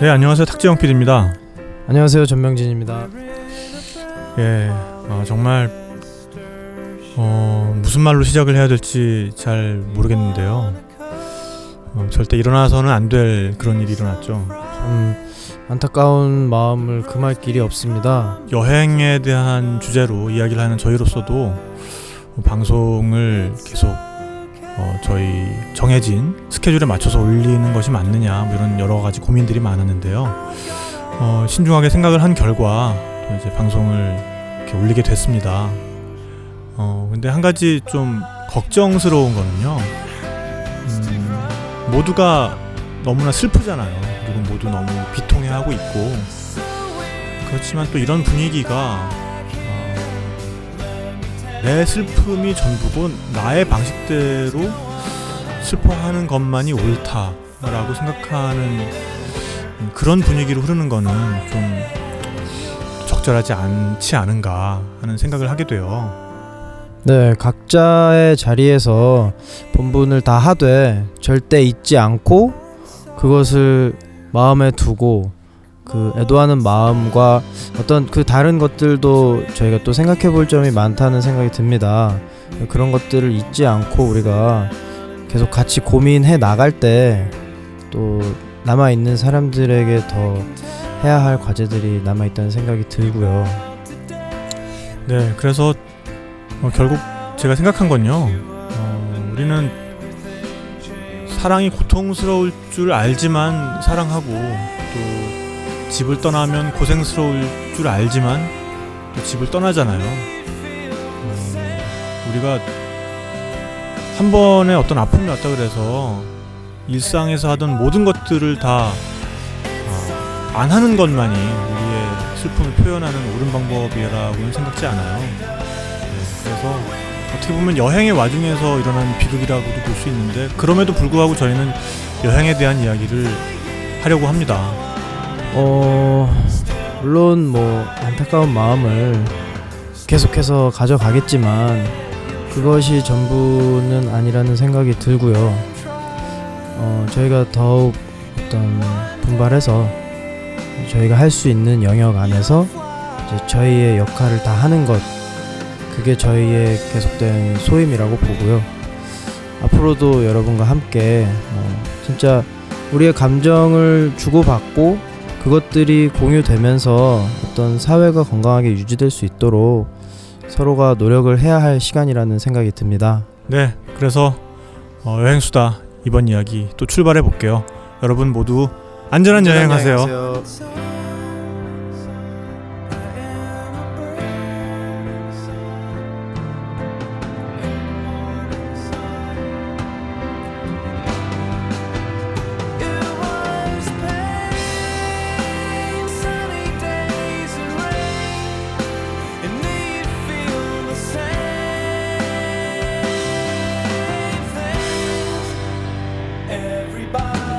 네 안녕하세요 탁재영 PD입니다. 안녕하세요 전명진입니다. 예 어, 정말 어, 무슨 말로 시작을 해야 될지 잘 모르겠는데요. 어, 절대 일어나서는 안 될 그런 일이 일어났죠. 참 안타까운 마음을 금할 길이 없습니다. 여행에 대한 주제로 이야기를 하는 저희로서도 방송을 계속 어, 저희 정해진 스케줄에 맞춰서 올리는 것이 맞느냐 뭐 이런 여러 가지 고민들이 많았는데요. 어, 신중하게 생각을 한 결과 또 이제 방송을 이렇게 올리게 됐습니다. 어, 근데 한 가지 좀 걱정스러운 거는요. 음, 모두가 너무나 슬프잖아요. 그리고 모두 너무 비통해하고 있고 그렇지만 또 이런 분위기가 어, 내 슬픔이 전부고 나의 방식대로 슬퍼하는 것만이 옳다라고 생각하는 음, 그런 분위기로 흐르는 거는 좀 적절하지 않지 않은가 하는 생각을 하게 돼요. 네, 각자의 자리에서 본분을 다 하되 절대 잊지 않고 그것을 마음에 두고 그 애도하는 마음과 어떤 그 다른 것들도 저희가 또 생각해 볼 점이 많다는 생각이 듭니다. 그런 것들을 잊지 않고 우리가 계속 같이 고민해 나갈 때 또 남아 있는 사람들에게 더 해야 할 과제들이 남아 있다는 생각이 들고요. 네, 그래서 어, 결국 제가 생각한 건요. 어, 우리는 사랑이 고통스러울 줄 알지만 사랑하고 또 집을 떠나면 고생스러울 줄 알지만 또 집을 떠나잖아요. 어, 우리가 한 번에 어떤 아픔이 왔다 그래서 일상에서 하던 모든 것들을 다안 하는 것만이 우리의 슬픔을 표현하는 옳은 방법이라고는 생각지 않아요. 네, 그래서 어떻게 보면 여행의 와중에서 일어난 비극이라고도 볼 수 있는데 그럼에도 불구하고 저희는 여행에 대한 이야기를 하려고 합니다. 어 물론 뭐 안타까운 마음을 계속해서 가져가겠지만 그것이 전부는 아니라는 생각이 들고요. 어 저희가 더욱 어떤 분발해서 저희가 할 수 있는 영역 안에서 저희의 역할을 다 하는 것 그게 저희의 계속된 소임이라고 보고요. 앞으로도 여러분과 함께 뭐 진짜 우리의 감정을 주고받고 그것들이 공유되면서 어떤 사회가 건강하게 유지될 수 있도록 서로가 노력을 해야 할 시간이라는 생각이 듭니다. 네, 그래서 어, 여행 수다 이번 이야기 또 출발해 볼게요. 여러분 모두 안전한 여행하세요. 안녕히 가세요. everybody.